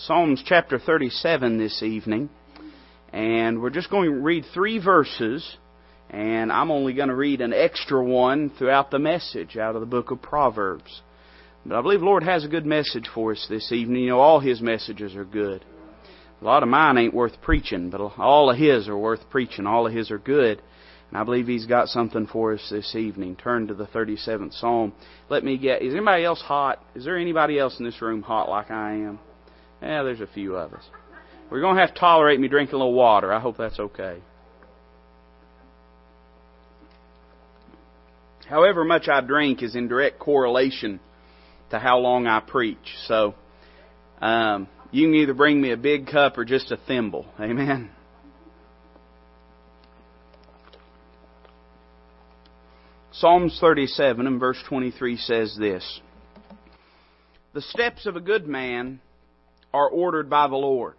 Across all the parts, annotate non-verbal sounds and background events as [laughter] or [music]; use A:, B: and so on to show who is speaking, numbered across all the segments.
A: Psalms chapter 37 this evening. And we're just going to read three verses. And I'm only going to read an extra one throughout the message out of the book of Proverbs. But I believe the Lord has a good message for us this evening. You know, all His messages are good. A lot of mine ain't worth preaching, but all of His are worth preaching. All of His are good. And I believe He's got something for us this evening. Turn to the 37th Psalm. Let me get, is anybody else hot? Is there anybody else in this room hot like I am? Yeah, there's a few of us. We're going to have to tolerate me drinking a little water. I hope that's okay. However much I drink is in direct correlation to how long I preach. So, um, you can either bring me a big cup or just a thimble. Amen. Psalms 37 and verse 23 says this The steps of a good man are ordered by the Lord,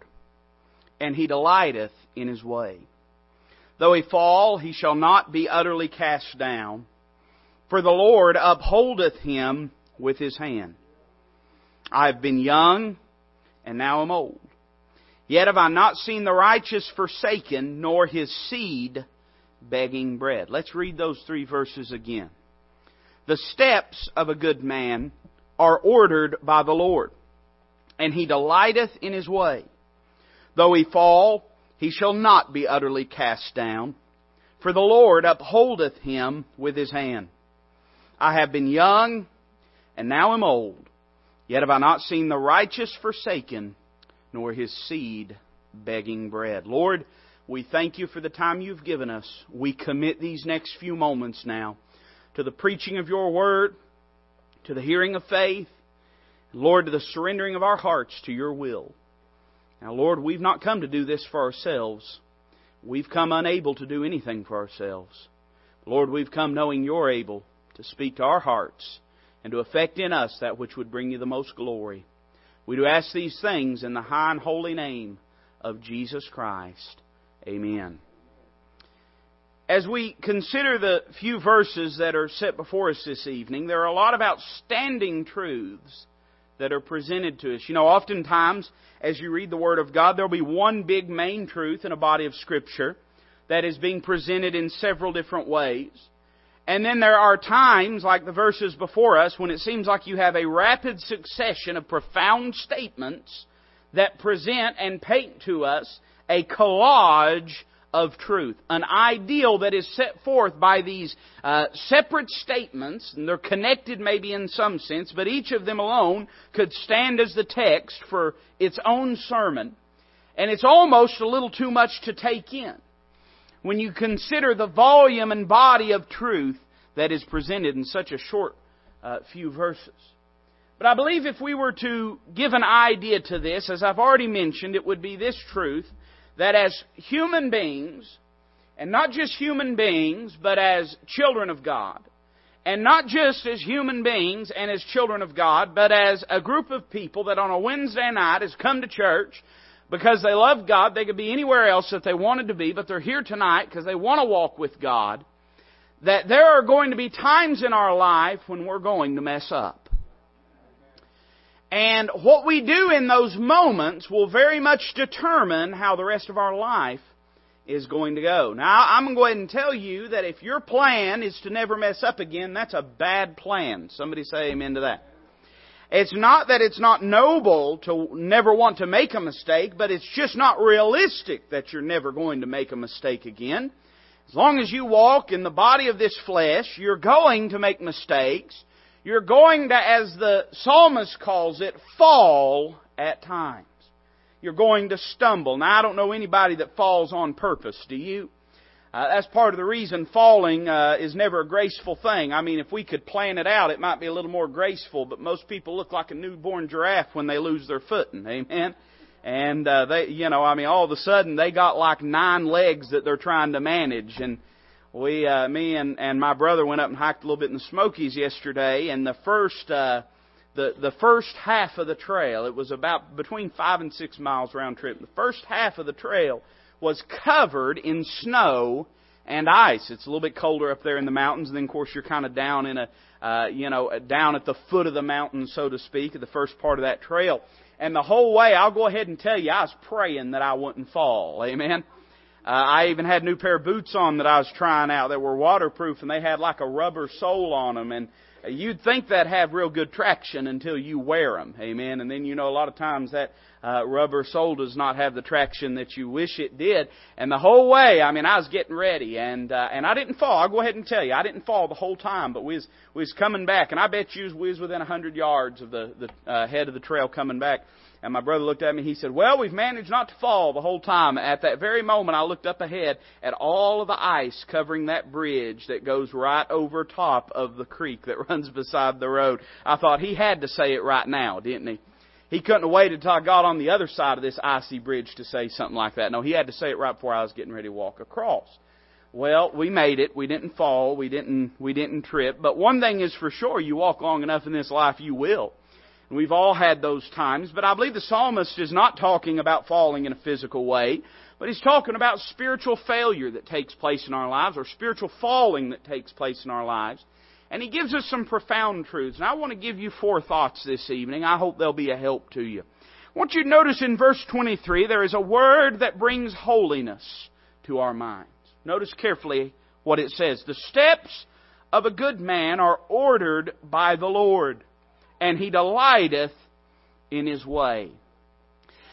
A: and he delighteth in his way. Though he fall, he shall not be utterly cast down, for the Lord upholdeth him with his hand. I have been young, and now am old. Yet have I not seen the righteous forsaken, nor his seed begging bread. Let's read those three verses again. The steps of a good man are ordered by the Lord, and he delighteth in his way. Though he fall, he shall not be utterly cast down, for the Lord upholdeth him with his hand. I have been young, and now am old, yet have I not seen the righteous forsaken, nor his seed begging bread. Lord, we thank you for the time you've given us. We commit these next few moments now to the preaching of your word, to the hearing of faith, Lord, to the surrendering of our hearts to your will. Now, Lord, we've not come to do this for ourselves. We've come unable to do anything for ourselves. Lord, we've come knowing you're able to speak to our hearts and to effect in us that which would bring you the most glory. We do ask these things in the high and holy name of Jesus Christ. Amen. As we consider the few verses that are set before us this evening, there are a lot of outstanding truths that are presented to us. You know, oftentimes, as you read the Word of God, there'll be one big main truth in a body of Scripture that is being presented in several different ways. And then there are times, like the verses before us, when it seems like you have a rapid succession of profound statements that present and paint to us a collage of truth, an ideal that is set forth by these uh, separate statements, and they're connected maybe in some sense, but each of them alone could stand as the text for its own sermon, and it's almost a little too much to take in. When you consider the volume and body of truth that is presented in such a short uh, few verses. But I believe if we were to give an idea to this, as I've already mentioned, it would be this truth that as human beings, and not just human beings, but as children of God, and not just as human beings and as children of God, but as a group of people that on a Wednesday night has come to church because they love God. They could be anywhere else that they wanted to be, but they're here tonight because they want to walk with God. That there are going to be times in our life when we're going to mess up. And what we do in those moments will very much determine how the rest of our life is going to go. Now, I'm going to go ahead and tell you that if your plan is to never mess up again, that's a bad plan. Somebody say amen to that. It's not that it's not noble to never want to make a mistake, but it's just not realistic that you're never going to make a mistake again. As long as you walk in the body of this flesh, you're going to make mistakes you're going to, as the psalmist calls it, fall at times. You're going to stumble. Now, I don't know anybody that falls on purpose, do you? Uh, that's part of the reason falling uh, is never a graceful thing. I mean, if we could plan it out, it might be a little more graceful. But most people look like a newborn giraffe when they lose their footing. Amen. And uh, they, you know, I mean, all of a sudden they got like nine legs that they're trying to manage, and we, uh, me and, and my brother went up and hiked a little bit in the Smokies yesterday, and the first, uh, the, the first half of the trail, it was about between five and six miles round trip. The first half of the trail was covered in snow and ice. It's a little bit colder up there in the mountains, and then of course you're kind of down in a, uh, you know, down at the foot of the mountain, so to speak, at the first part of that trail. And the whole way, I'll go ahead and tell you, I was praying that I wouldn't fall. Amen. Uh, I even had new pair of boots on that I was trying out that were waterproof and they had like a rubber sole on them and you'd think that have real good traction until you wear them. Amen. And then you know a lot of times that uh, rubber sole does not have the traction that you wish it did. And the whole way, I mean, I was getting ready, and uh, and I didn't fall. I'll go ahead and tell you, I didn't fall the whole time, but we was we was coming back, and I bet you we was within a hundred yards of the the uh, head of the trail coming back. And my brother looked at me. He said, "Well, we've managed not to fall the whole time." At that very moment, I looked up ahead at all of the ice covering that bridge that goes right over top of the creek that [laughs] runs beside the road. I thought he had to say it right now, didn't he? He couldn't have waited until I got on the other side of this icy bridge to say something like that. No, he had to say it right before I was getting ready to walk across. Well, we made it. We didn't fall. We didn't, we didn't trip. But one thing is for sure, you walk long enough in this life, you will. And we've all had those times. But I believe the psalmist is not talking about falling in a physical way, but he's talking about spiritual failure that takes place in our lives, or spiritual falling that takes place in our lives. And he gives us some profound truths. And I want to give you four thoughts this evening. I hope they'll be a help to you. I want you to notice in verse 23 there is a word that brings holiness to our minds. Notice carefully what it says. The steps of a good man are ordered by the Lord, and he delighteth in his way.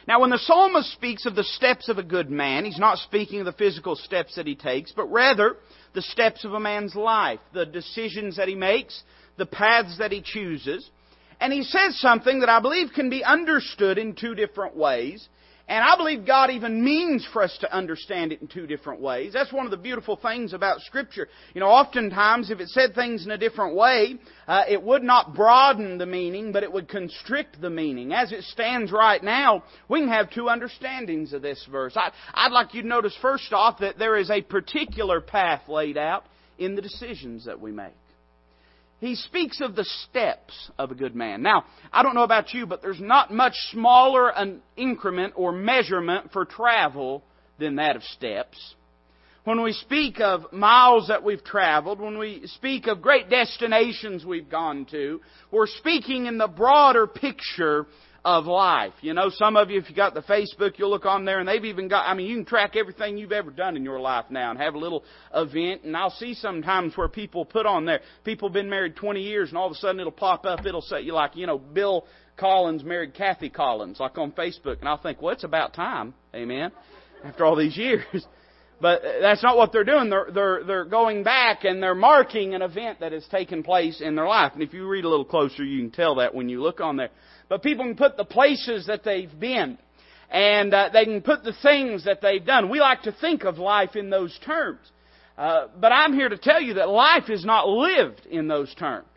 A: Now, when the psalmist speaks of the steps of a good man, he's not speaking of the physical steps that he takes, but rather the steps of a man's life, the decisions that he makes, the paths that he chooses. And he says something that I believe can be understood in two different ways. And I believe God even means for us to understand it in two different ways. That's one of the beautiful things about Scripture. You know, oftentimes if it said things in a different way, uh, it would not broaden the meaning, but it would constrict the meaning. As it stands right now, we can have two understandings of this verse. I, I'd like you to notice first off that there is a particular path laid out in the decisions that we make he speaks of the steps of a good man. Now, I don't know about you, but there's not much smaller an increment or measurement for travel than that of steps. When we speak of miles that we've traveled, when we speak of great destinations we've gone to, we're speaking in the broader picture of life. You know, some of you, if you got the Facebook, you'll look on there and they've even got, I mean, you can track everything you've ever done in your life now and have a little event. And I'll see sometimes where people put on there, people been married 20 years and all of a sudden it'll pop up, it'll say, you like, you know, Bill Collins married Kathy Collins, like on Facebook. And I'll think, well, it's about time. Amen. After all these years. [laughs] But that's not what they're doing. They're, they're, they're going back and they're marking an event that has taken place in their life. And if you read a little closer, you can tell that when you look on there. But people can put the places that they've been. And uh, they can put the things that they've done. We like to think of life in those terms. Uh, but I'm here to tell you that life is not lived in those terms.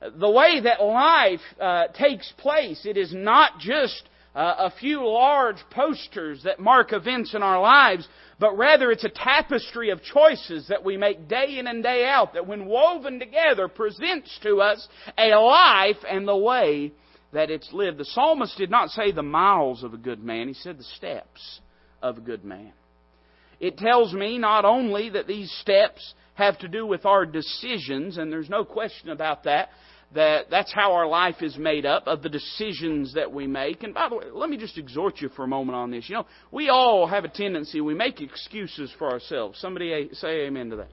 A: The way that life uh, takes place, it is not just uh, a few large posters that mark events in our lives, but rather it's a tapestry of choices that we make day in and day out that when woven together presents to us a life and the way that it's lived. The psalmist did not say the miles of a good man, he said the steps of a good man. It tells me not only that these steps have to do with our decisions, and there's no question about that, that that's how our life is made up, of the decisions that we make. And by the way, let me just exhort you for a moment on this. You know, we all have a tendency, we make excuses for ourselves. Somebody say amen to that.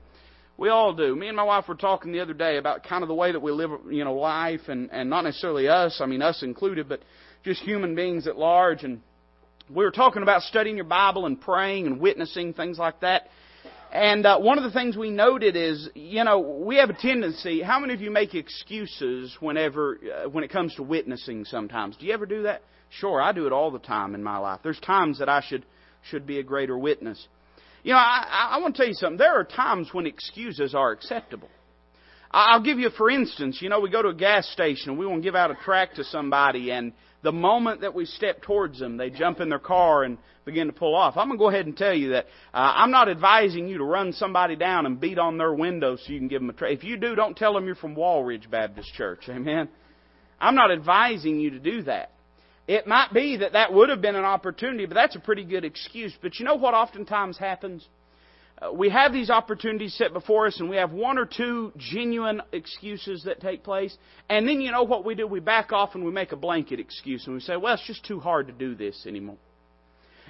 A: We all do. Me and my wife were talking the other day about kind of the way that we live, you know, life, and and not necessarily us. I mean, us included, but just human beings at large. And we were talking about studying your Bible and praying and witnessing things like that. And uh, one of the things we noted is, you know, we have a tendency. How many of you make excuses whenever uh, when it comes to witnessing? Sometimes, do you ever do that? Sure, I do it all the time in my life. There's times that I should should be a greater witness. You know, I, I want to tell you something. There are times when excuses are acceptable. I'll give you, for instance, you know, we go to a gas station and we want to give out a tract to somebody, and the moment that we step towards them, they jump in their car and begin to pull off. I'm going to go ahead and tell you that uh, I'm not advising you to run somebody down and beat on their window so you can give them a tract. If you do, don't tell them you're from Walridge Baptist Church. [laughs] Amen. I'm not advising you to do that. It might be that that would have been an opportunity, but that's a pretty good excuse. But you know what oftentimes happens? Uh, we have these opportunities set before us and we have one or two genuine excuses that take place. And then you know what we do? We back off and we make a blanket excuse and we say, well, it's just too hard to do this anymore.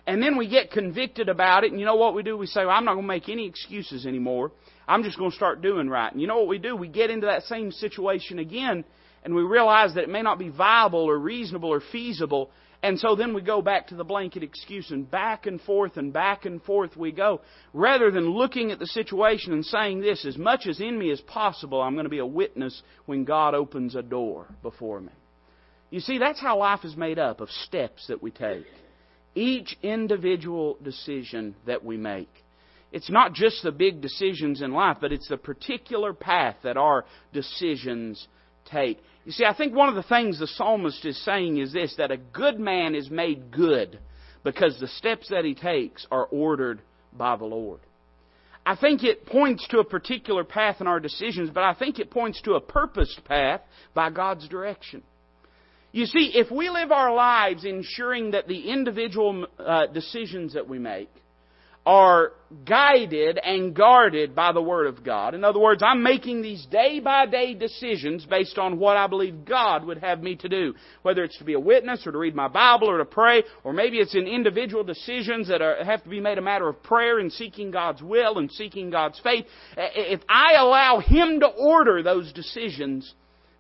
A: And then we get convicted about it and you know what we do? We say, well, I'm not going to make any excuses anymore. I'm just going to start doing right. And you know what we do? We get into that same situation again and we realize that it may not be viable or reasonable or feasible and so then we go back to the blanket excuse and back and forth and back and forth we go. Rather than looking at the situation and saying this, as much as in me as possible, I'm going to be a witness when God opens a door before me. You see, that's how life is made up of steps that we take. Each individual decision that we make. It's not just the big decisions in life, but it's the particular path that our decisions take. You see, I think one of the things the psalmist is saying is this that a good man is made good because the steps that he takes are ordered by the Lord. I think it points to a particular path in our decisions, but I think it points to a purposed path by God's direction. You see, if we live our lives ensuring that the individual uh, decisions that we make are guided and guarded by the Word of God. In other words, I'm making these day by day decisions based on what I believe God would have me to do. Whether it's to be a witness or to read my Bible or to pray, or maybe it's in individual decisions that are, have to be made a matter of prayer and seeking God's will and seeking God's faith. If I allow Him to order those decisions,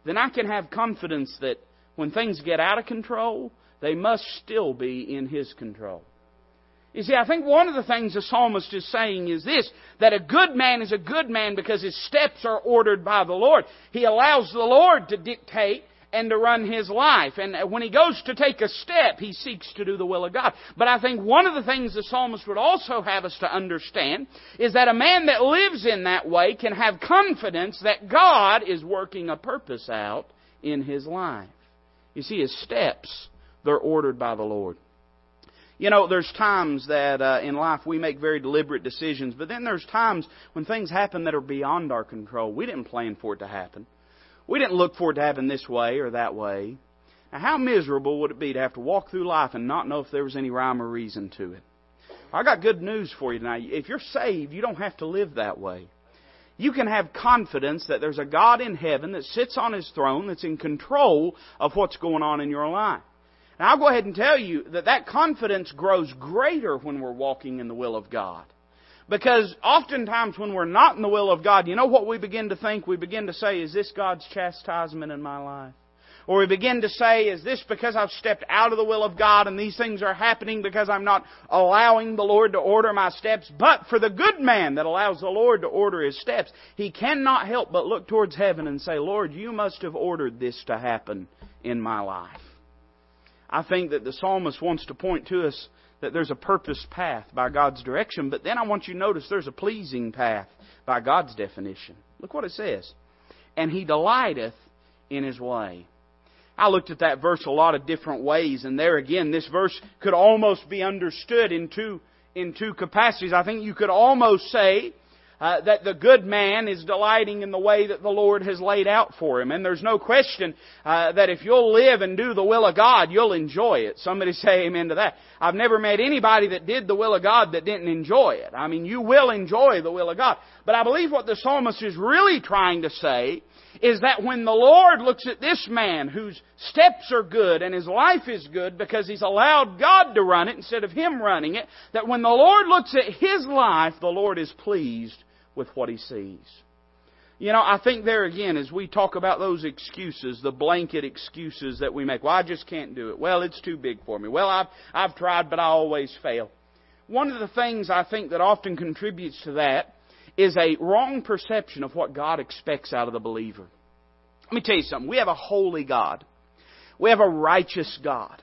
A: then I can have confidence that when things get out of control, they must still be in His control. You see, I think one of the things the psalmist is saying is this, that a good man is a good man because his steps are ordered by the Lord. He allows the Lord to dictate and to run his life. And when he goes to take a step, he seeks to do the will of God. But I think one of the things the psalmist would also have us to understand is that a man that lives in that way can have confidence that God is working a purpose out in his life. You see, his steps, they're ordered by the Lord. You know, there's times that uh, in life we make very deliberate decisions, but then there's times when things happen that are beyond our control. We didn't plan for it to happen. We didn't look for it to happen this way or that way. Now, how miserable would it be to have to walk through life and not know if there was any rhyme or reason to it? I got good news for you tonight. If you're saved, you don't have to live that way. You can have confidence that there's a God in heaven that sits on His throne that's in control of what's going on in your life. Now, I'll go ahead and tell you that that confidence grows greater when we're walking in the will of God. Because oftentimes when we're not in the will of God, you know what we begin to think? We begin to say, is this God's chastisement in my life? Or we begin to say, is this because I've stepped out of the will of God and these things are happening because I'm not allowing the Lord to order my steps? But for the good man that allows the Lord to order his steps, he cannot help but look towards heaven and say, Lord, you must have ordered this to happen in my life. I think that the psalmist wants to point to us that there's a purpose path by God's direction, but then I want you to notice there's a pleasing path by God's definition. Look what it says. And he delighteth in his way. I looked at that verse a lot of different ways, and there again, this verse could almost be understood in two, in two capacities. I think you could almost say uh, that the good man is delighting in the way that the Lord has laid out for him. And there's no question uh, that if you'll live and do the will of God, you'll enjoy it. Somebody [laughs] say amen to that. I've never met anybody that did the will of God that didn't enjoy it. I mean, you will enjoy the will of God. But I believe what the psalmist is really trying to say is that when the Lord looks at this man whose steps are good and his life is good because he's allowed God to run it instead of him running it, that when the Lord looks at his life, the Lord is pleased with what he sees. You know, I think there again, as we talk about those excuses, the blanket excuses that we make, well, I just can't do it. Well, it's too big for me. Well, I've, I've tried, but I always fail. One of the things I think that often contributes to that is a wrong perception of what God expects out of the believer. Let me tell you something. We have a holy God. We have a righteous God.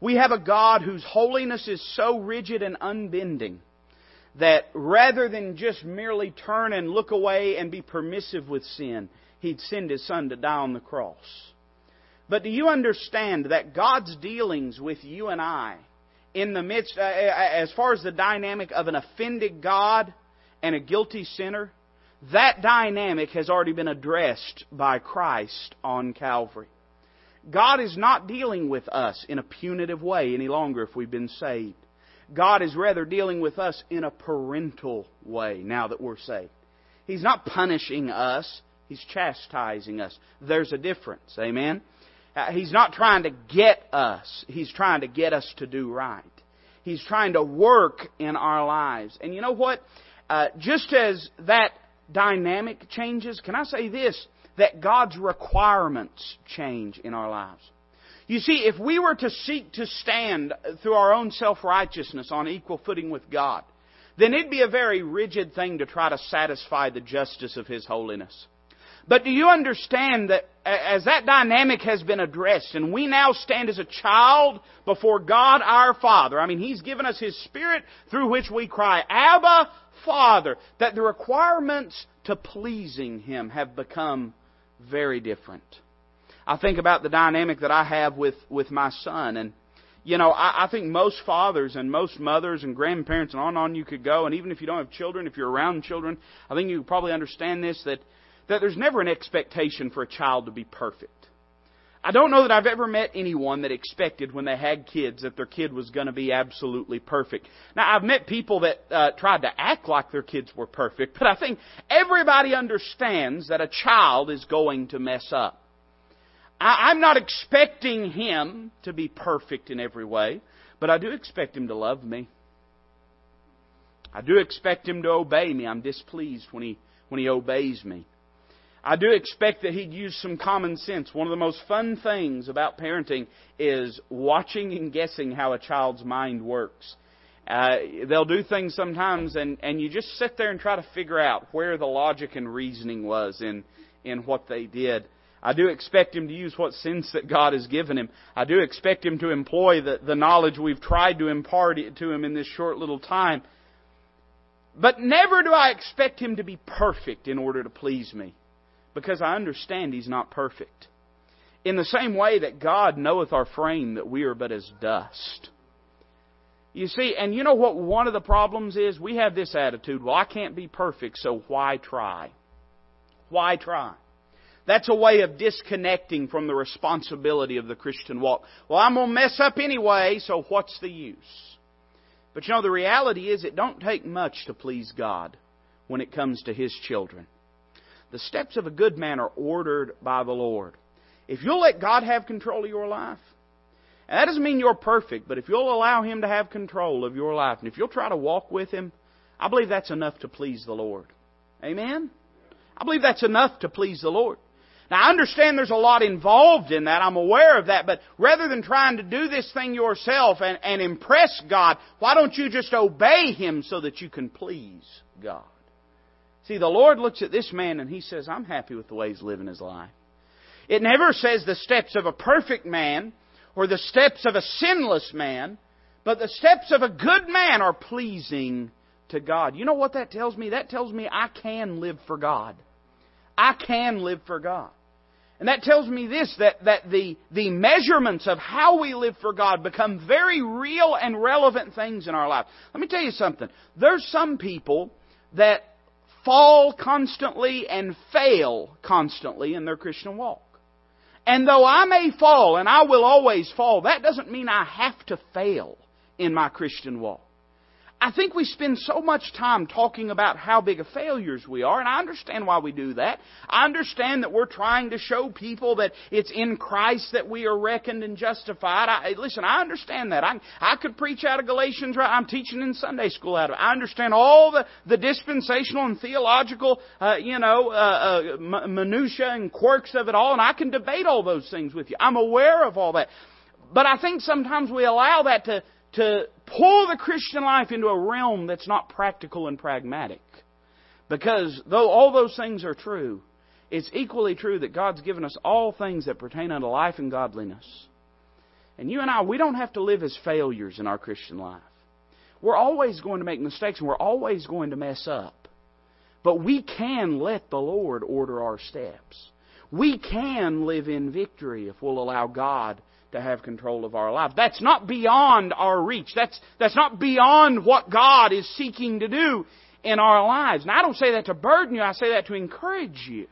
A: We have a God whose holiness is so rigid and unbending that rather than just merely turn and look away and be permissive with sin, He'd send His Son to die on the cross. But do you understand that God's dealings with you and I, in the midst, uh, uh, as far as the dynamic of an offended God and a guilty sinner, that dynamic has already been addressed by Christ on Calvary. God is not dealing with us in a punitive way any longer if we've been saved. God is rather dealing with us in a parental way now that we're saved. He's not punishing us, He's chastising us. There's a difference. Amen? Uh, he's not trying to get us, He's trying to get us to do right. He's trying to work in our lives. And you know what? Uh, just as that dynamic changes, can I say this? That God's requirements change in our lives. You see, if we were to seek to stand through our own self-righteousness on equal footing with God, then it'd be a very rigid thing to try to satisfy the justice of His holiness. But do you understand that as that dynamic has been addressed and we now stand as a child before God our Father, I mean, He's given us His Spirit through which we cry, Abba, Father, that the requirements to pleasing Him have become very different. I think about the dynamic that I have with, with my son and you know, I, I think most fathers and most mothers and grandparents and on and on you could go, and even if you don't have children, if you're around children, I think you probably understand this that that there's never an expectation for a child to be perfect. I don't know that I've ever met anyone that expected when they had kids that their kid was going to be absolutely perfect. Now, I've met people that uh, tried to act like their kids were perfect, but I think everybody understands that a child is going to mess up. I, I'm not expecting him to be perfect in every way, but I do expect him to love me. I do expect him to obey me. I'm displeased when he, when he obeys me. I do expect that he'd use some common sense. One of the most fun things about parenting is watching and guessing how a child's mind works. Uh, they'll do things sometimes, and, and you just sit there and try to figure out where the logic and reasoning was in, in what they did. I do expect him to use what sense that God has given him. I do expect him to employ the, the knowledge we've tried to impart to him in this short little time. But never do I expect him to be perfect in order to please me because I understand He's not perfect. In the same way that God knoweth our frame, that we are but as dust. You see, and you know what one of the problems is? We have this attitude, well, I can't be perfect, so why try? Why try? That's a way of disconnecting from the responsibility of the Christian walk. Well, I'm going to mess up anyway, so what's the use? But you know, the reality is it don't take much to please God when it comes to His children. The steps of a good man are ordered by the Lord. If you'll let God have control of your life, and that doesn't mean you're perfect, but if you'll allow Him to have control of your life, and if you'll try to walk with Him, I believe that's enough to please the Lord. Amen? I believe that's enough to please the Lord. Now, I understand there's a lot involved in that. I'm aware of that. But rather than trying to do this thing yourself and, and impress God, why don't you just obey Him so that you can please God? See, the Lord looks at this man and he says, I'm happy with the way he's living his life. It never says the steps of a perfect man or the steps of a sinless man, but the steps of a good man are pleasing to God. You know what that tells me? That tells me I can live for God. I can live for God. And that tells me this, that, that the, the measurements of how we live for God become very real and relevant things in our life. Let me tell you something. There's some people that fall constantly and fail constantly in their Christian walk. And though I may fall, and I will always fall, that doesn't mean I have to fail in my Christian walk. I think we spend so much time talking about how big of failures we are, and I understand why we do that. I understand that we're trying to show people that it's in Christ that we are reckoned and justified. I, listen, I understand that. I, I could preach out of Galatians, right? I'm teaching in Sunday school out of it. I understand all the, the dispensational and theological, uh, you know, uh, uh, minutia and quirks of it all, and I can debate all those things with you. I'm aware of all that. But I think sometimes we allow that to, to pull the Christian life into a realm that's not practical and pragmatic. Because though all those things are true, it's equally true that God's given us all things that pertain unto life and godliness. And you and I, we don't have to live as failures in our Christian life. We're always going to make mistakes and we're always going to mess up. But we can let the Lord order our steps. We can live in victory if we'll allow God to have control of our life. That's not beyond our reach. That's, that's not beyond what God is seeking to do in our lives. And I don't say that to burden you, I say that to encourage you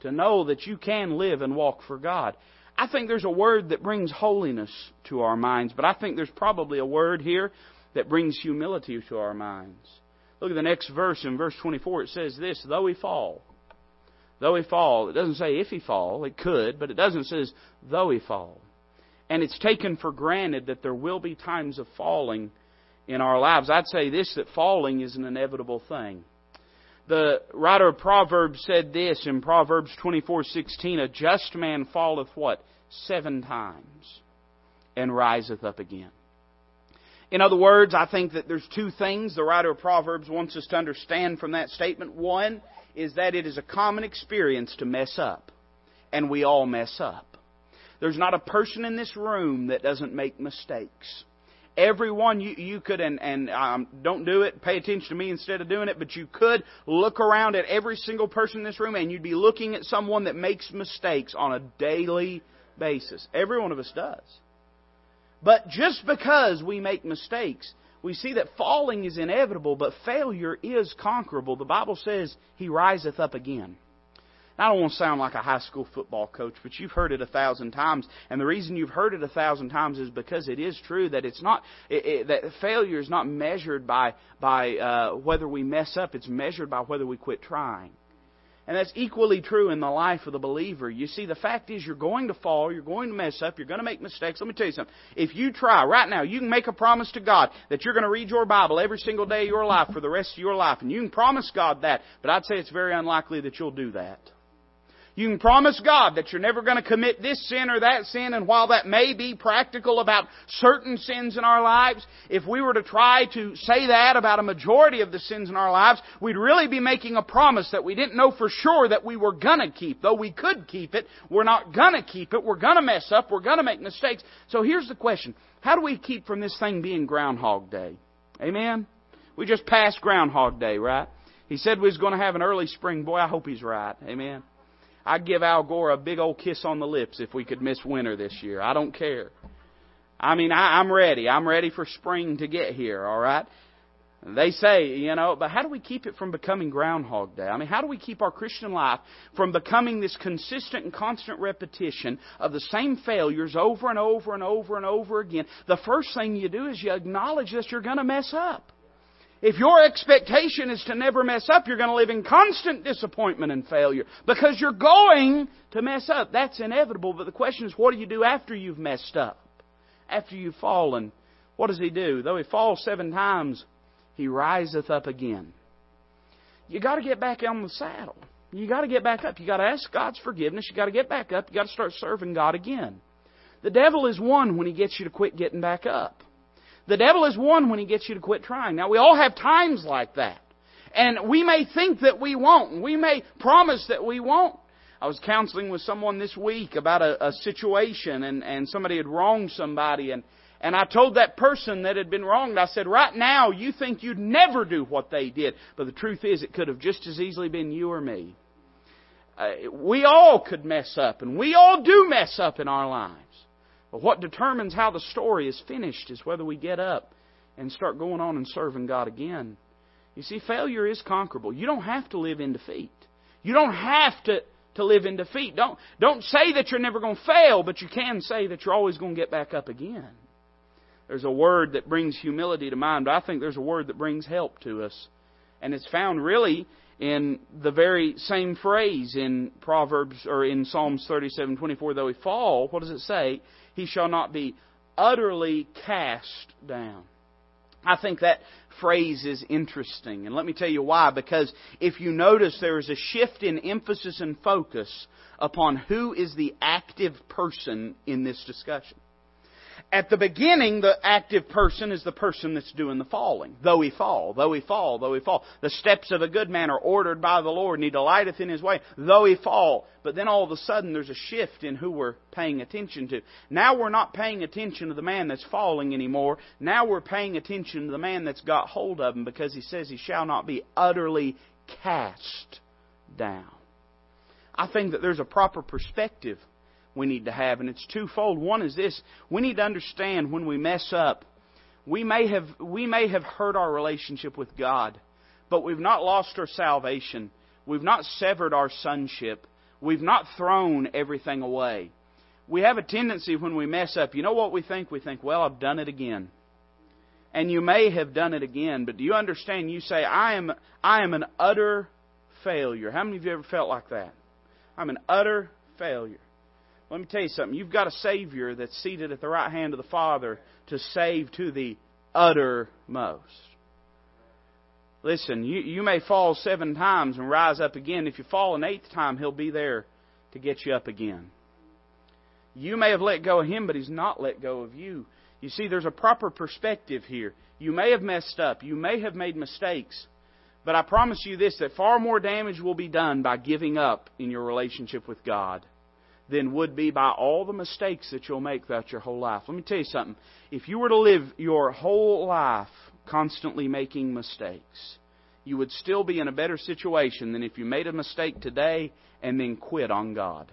A: to know that you can live and walk for God. I think there's a word that brings holiness to our minds, but I think there's probably a word here that brings humility to our minds. Look at the next verse. In verse 24, it says this Though he fall, though he fall, it doesn't say if he fall, it could, but it doesn't. It says, though he fall. And it's taken for granted that there will be times of falling in our lives. I'd say this that falling is an inevitable thing. The writer of Proverbs said this in Proverbs 24:16, "A just man falleth what? 7 times and riseth up again." In other words, I think that there's two things the writer of Proverbs wants us to understand from that statement. One is that it is a common experience to mess up, and we all mess up. There's not a person in this room that doesn't make mistakes. Everyone, you, you could, and, and um, don't do it, pay attention to me instead of doing it, but you could look around at every single person in this room and you'd be looking at someone that makes mistakes on a daily basis. Every one of us does. But just because we make mistakes, we see that falling is inevitable, but failure is conquerable. The Bible says he riseth up again. I don't want to sound like a high school football coach, but you've heard it a thousand times, and the reason you've heard it a thousand times is because it is true that it's not it, it, that failure is not measured by by uh, whether we mess up; it's measured by whether we quit trying. And that's equally true in the life of the believer. You see, the fact is you're going to fall, you're going to mess up, you're going to make mistakes. Let me tell you something. If you try right now, you can make a promise to God that you're going to read your Bible every single day of your life for the rest of your life. And you can promise God that, but I'd say it's very unlikely that you'll do that. You can promise God that you're never going to commit this sin or that sin, and while that may be practical about certain sins in our lives, if we were to try to say that about a majority of the sins in our lives, we'd really be making a promise that we didn't know for sure that we were going to keep. Though we could keep it, we're not going to keep it. We're going to mess up. We're going to make mistakes. So here's the question. How do we keep from this thing being Groundhog Day? Amen? We just passed Groundhog Day, right? He said we was going to have an early spring. Boy, I hope he's right. Amen. I'd give Al Gore a big old kiss on the lips if we could miss winter this year. I don't care. I mean, I, I'm ready. I'm ready for spring to get here, all right? They say, you know, but how do we keep it from becoming Groundhog Day? I mean, how do we keep our Christian life from becoming this consistent and constant repetition of the same failures over and over and over and over again? The first thing you do is you acknowledge that you're going to mess up. If your expectation is to never mess up, you're going to live in constant disappointment and failure because you're going to mess up. That's inevitable. But the question is, what do you do after you've messed up? After you've fallen, what does he do? Though he falls seven times, he riseth up again. You got to get back on the saddle. You got to get back up. You got to ask God's forgiveness. You got to get back up. You got to start serving God again. The devil is one when he gets you to quit getting back up. The devil is one when he gets you to quit trying. Now, we all have times like that. And we may think that we won't, and we may promise that we won't. I was counseling with someone this week about a, a situation, and, and somebody had wronged somebody, and, and I told that person that had been wronged, I said, right now you think you'd never do what they did, but the truth is it could have just as easily been you or me. Uh, we all could mess up, and we all do mess up in our lives. But what determines how the story is finished is whether we get up and start going on and serving God again. You see, failure is conquerable. You don't have to live in defeat. You don't have to, to live in defeat. Don't, don't say that you're never going to fail, but you can say that you're always going to get back up again. There's a word that brings humility to mind, but I think there's a word that brings help to us. And it's found really in the very same phrase in Proverbs or in Psalms 37:24 though he fall what does it say he shall not be utterly cast down. I think that phrase is interesting. And let me tell you why. Because if you notice, there is a shift in emphasis and focus upon who is the active person in this discussion. At the beginning, the active person is the person that's doing the falling. Though he fall, though he fall, though he fall. The steps of a good man are ordered by the Lord, and he delighteth in his way, though he fall. But then all of a sudden, there's a shift in who we're paying attention to. Now we're not paying attention to the man that's falling anymore. Now we're paying attention to the man that's got hold of him because he says he shall not be utterly cast down. I think that there's a proper perspective we need to have, and it's twofold. One is this: we need to understand when we mess up, we may have we may have hurt our relationship with God, but we've not lost our salvation. We've not severed our sonship. We've not thrown everything away. We have a tendency when we mess up, you know what we think? We think, well, I've done it again. and you may have done it again, but do you understand? You say, I am, I am an utter failure. How many of you ever felt like that? I'm an utter failure. Let me tell you something. You've got a Savior that's seated at the right hand of the Father to save to the uttermost. Listen, you, you may fall seven times and rise up again. If you fall an eighth time, He'll be there to get you up again. You may have let go of Him, but He's not let go of you. You see, there's a proper perspective here. You may have messed up. You may have made mistakes. But I promise you this that far more damage will be done by giving up in your relationship with God than would be by all the mistakes that you'll make throughout your whole life. Let me tell you something. If you were to live your whole life constantly making mistakes, you would still be in a better situation than if you made a mistake today and then quit on God.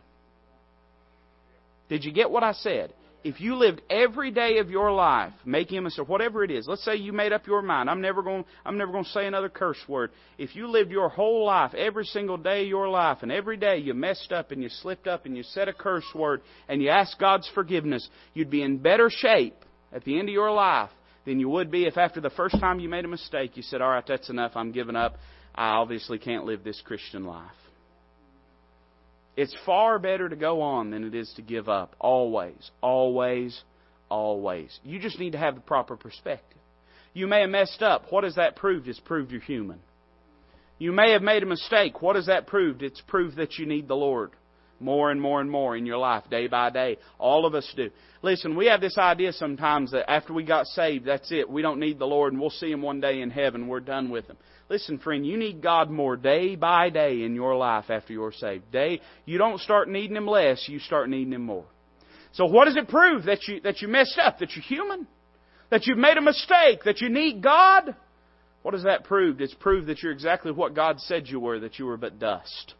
A: Did you get what I said? If you lived every day of your life making a mistake, whatever it is, let's say you made up your mind, I'm never going, I'm never going to say another curse word. If you lived your whole life, every single day of your life, and every day you messed up and you slipped up and you said a curse word and you asked God's forgiveness, you'd be in better shape at the end of your life than you would be if after the first time you made a mistake you said, all right, that's enough, I'm giving up. I obviously can't live this Christian life. It's far better to go on than it is to give up. Always, always, always. You just need to have the proper perspective. You may have messed up. What has that proved? It's proved you're human. You may have made a mistake. What has that proved? It's proved that you need the Lord more and more and more in your life, day by day. All of us do. Listen, we have this idea sometimes that after we got saved, that's it. We don't need the Lord and we'll see Him one day in heaven. We're done with Him. Listen, friend, you need God more day by day in your life after you're saved. Day, you don't start needing Him less, you start needing Him more. So what does it prove? That you, that you messed up, that you're human? That you've made a mistake, that you need God? What does that prove? It's proved that you're exactly what God said you were, that you were but dust.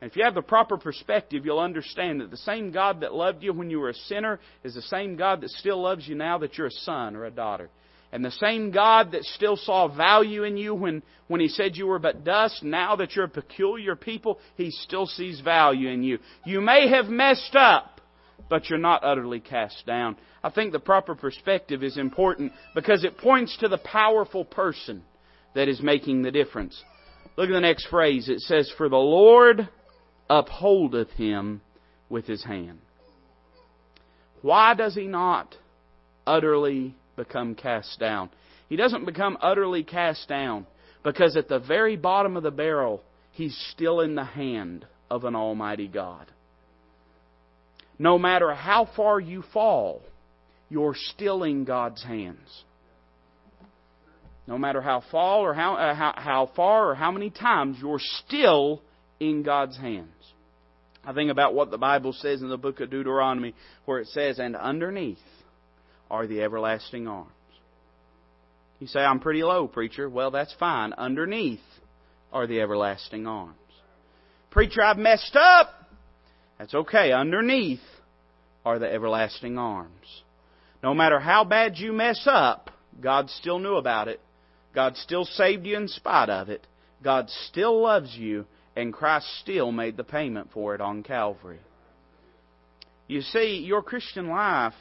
A: And if you have the proper perspective, you'll understand that the same God that loved you when you were a sinner is the same God that still loves you now that you're a son or a daughter. And the same God that still saw value in you when, when He said you were but dust, now that you're a peculiar people, He still sees value in you. You may have messed up, but you're not utterly cast down. I think the proper perspective is important because it points to the powerful person that is making the difference. Look at the next phrase. It says, For the Lord upholdeth him with his hand. Why does he not utterly become cast down. He doesn't become utterly cast down because at the very bottom of the barrel, he's still in the hand of an Almighty God. No matter how far you fall, you're still in God's hands. No matter how far or how, uh, how, how far or how many times, you're still in God's hands. I think about what the Bible says in the book of Deuteronomy, where it says, And underneath are the everlasting arms. You say, I'm pretty low, preacher. Well, that's fine. Underneath are the everlasting arms. Preacher, I've messed up. That's okay. Underneath are the everlasting arms. No matter how bad you mess up, God still knew about it. God still saved you in spite of it. God still loves you, and Christ still made the payment for it on Calvary. You see, your Christian life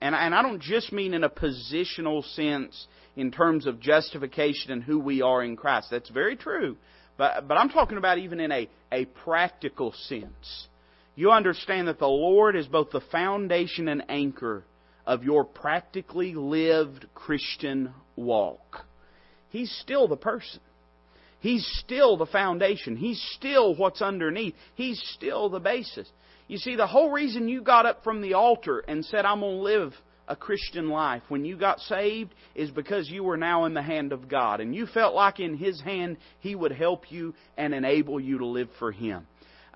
A: and, I don't just mean in a positional sense in terms of justification and who we are in Christ. That's very true. But, but I'm talking about even in a, a practical sense. You understand that the Lord is both the foundation and anchor of your practically lived Christian walk. He's still the person. He's still the foundation. He's still what's underneath. He's still the basis. You see, the whole reason you got up from the altar and said, I'm going to live a Christian life when you got saved is because you were now in the hand of God. And you felt like in His hand He would help you and enable you to live for Him.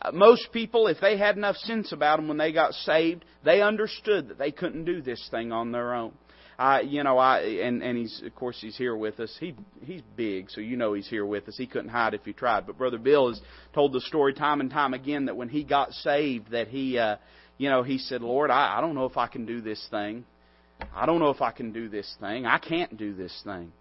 A: Uh, most people, if they had enough sense about them when they got saved, they understood that they couldn't do this thing on their own. I, you know, I and and he's of course he's here with us. He he's big, so you know he's here with us. He couldn't hide if he tried. But brother Bill has told the story time and time again that when he got saved, that he, uh, you know, he said, "Lord, I, I don't know if I can do this thing. I don't know if I can do this thing. I can't do this thing."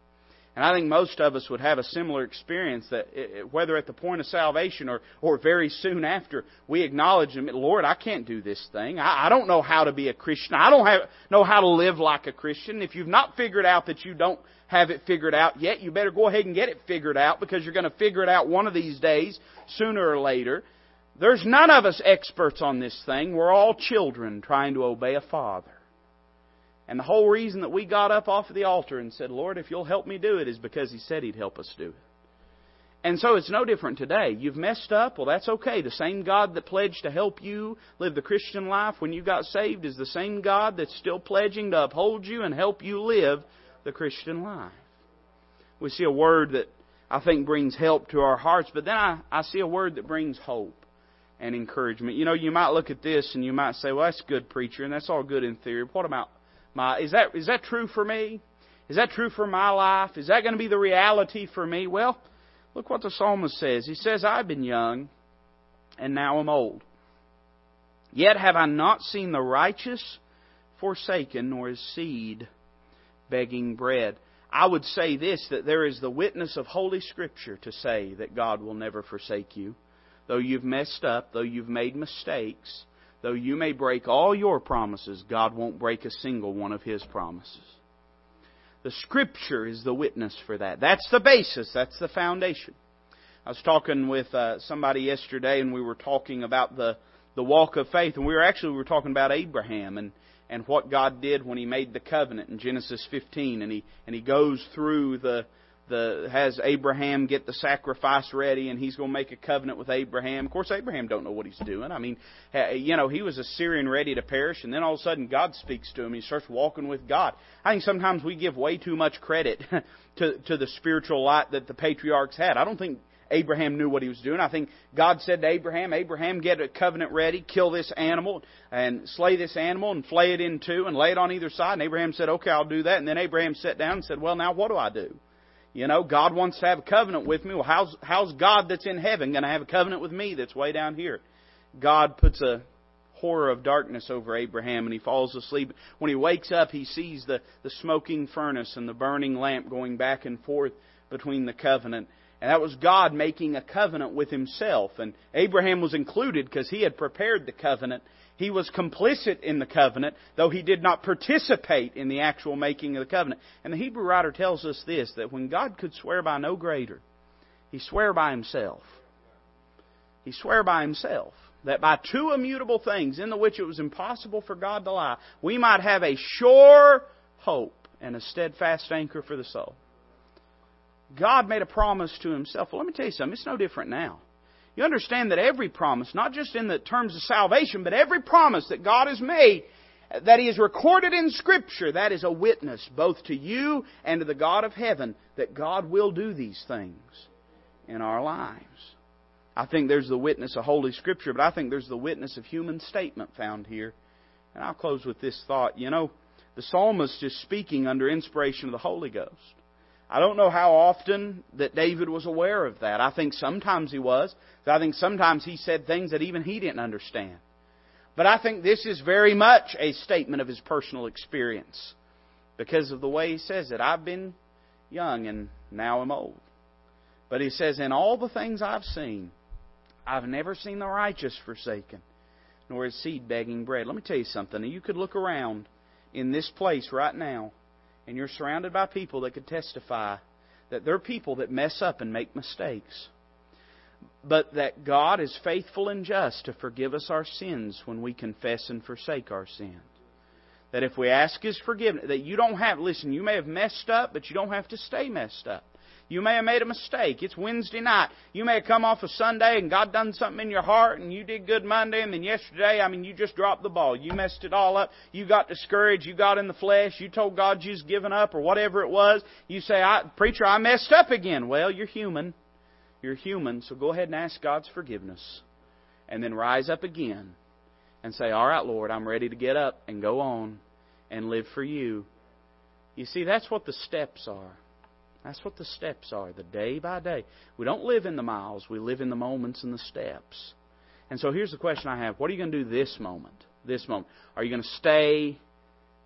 A: And I think most of us would have a similar experience that whether at the point of salvation or, or very soon after, we acknowledge Him, Lord, I can't do this thing. I, I don't know how to be a Christian. I don't have, know how to live like a Christian. If you've not figured out that you don't have it figured out yet, you better go ahead and get it figured out because you're going to figure it out one of these days, sooner or later. There's none of us experts on this thing. We're all children trying to obey a father. And the whole reason that we got up off of the altar and said, Lord, if you'll help me do it, is because He said He'd help us do it. And so it's no different today. You've messed up, well, that's okay. The same God that pledged to help you live the Christian life when you got saved is the same God that's still pledging to uphold you and help you live the Christian life. We see a word that I think brings help to our hearts, but then I, I see a word that brings hope and encouragement. You know, you might look at this and you might say, well, that's good, preacher, and that's all good in theory. What about my, is that, is that true for me? Is that true for my life? Is that going to be the reality for me? Well, look what the psalmist says. He says, I've been young and now I'm old. Yet have I not seen the righteous forsaken, nor his seed begging bread. I would say this that there is the witness of Holy Scripture to say that God will never forsake you. Though you've messed up, though you've made mistakes, Though you may break all your promises, God won't break a single one of His promises. The Scripture is the witness for that. That's the basis, that's the foundation. I was talking with uh, somebody yesterday, and we were talking about the, the walk of faith, and we were actually we were talking about Abraham and, and what God did when He made the covenant in Genesis 15, and He and He goes through the the has Abraham get the sacrifice ready, and he's going to make a covenant with Abraham. Of course, Abraham don't know what he's doing. I mean, you know, he was a Syrian ready to perish, and then all of a sudden God speaks to him. He starts walking with God. I think sometimes we give way too much credit [laughs] to to the spiritual light that the patriarchs had. I don't think Abraham knew what he was doing. I think God said to Abraham, Abraham, get a covenant ready, kill this animal, and slay this animal, and flay it in two, and lay it on either side. And Abraham said, okay, I'll do that. And then Abraham sat down and said, well, now what do I do? You know, God wants to have a covenant with me. Well, how's, how's God that's in heaven going to have a covenant with me that's way down here? God puts a horror of darkness over Abraham and he falls asleep. When he wakes up, he sees the, the smoking furnace and the burning lamp going back and forth between the covenant. And that was God making a covenant with himself. And Abraham was included because he had prepared the covenant he was complicit in the covenant, though he did not participate in the actual making of the covenant. And the Hebrew writer tells us this that when God could swear by no greater, he swore by himself. He swore by himself that by two immutable things in the which it was impossible for God to lie, we might have a sure hope and a steadfast anchor for the soul. God made a promise to himself. Well, let me tell you something. It's no different now. You understand that every promise, not just in the terms of salvation, but every promise that God has made, that He has recorded in Scripture, that is a witness both to you and to the God of heaven that God will do these things in our lives. I think there's the witness of Holy Scripture, but I think there's the witness of human statement found here. And I'll close with this thought. You know, the psalmist is speaking under inspiration of the Holy Ghost. I don't know how often that David was aware of that. I think sometimes he was. I think sometimes he said things that even he didn't understand. But I think this is very much a statement of his personal experience because of the way he says it. I've been young and now I'm old. But he says, In all the things I've seen, I've never seen the righteous forsaken, nor his seed begging bread. Let me tell you something. You could look around in this place right now and you're surrounded by people that could testify that they're people that mess up and make mistakes. But that God is faithful and just to forgive us our sins when we confess and forsake our sins. That if we ask His forgiveness, that you don't have, listen, you may have messed up, but you don't have to stay messed up. You may have made a mistake. It's Wednesday night. You may have come off a Sunday and God done something in your heart and you did good Monday and then yesterday, I mean, you just dropped the ball. You messed it all up. You got discouraged. You got in the flesh. You told God you was giving up or whatever it was. You say, I, preacher, I messed up again. Well, you're human. You're human, so go ahead and ask God's forgiveness. And then rise up again and say, all right, Lord, I'm ready to get up and go on and live for you. You see, that's what the steps are. That's what the steps are, the day by day. We don't live in the miles, we live in the moments and the steps. And so here's the question I have What are you going to do this moment? This moment. Are you going to stay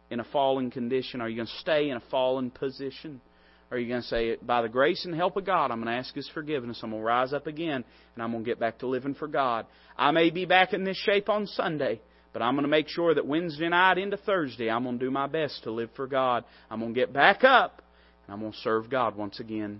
A: in a fallen condition? Are you going to stay in a fallen position? Are you going to say, by the grace and help of God, I'm going to ask His forgiveness. I'm going to rise up again, and I'm going to get back to living for God. I may be back in this shape on Sunday, but I'm going to make sure that Wednesday night into Thursday, I'm going to do my best to live for God. I'm going to get back up, I'm going to serve God once again.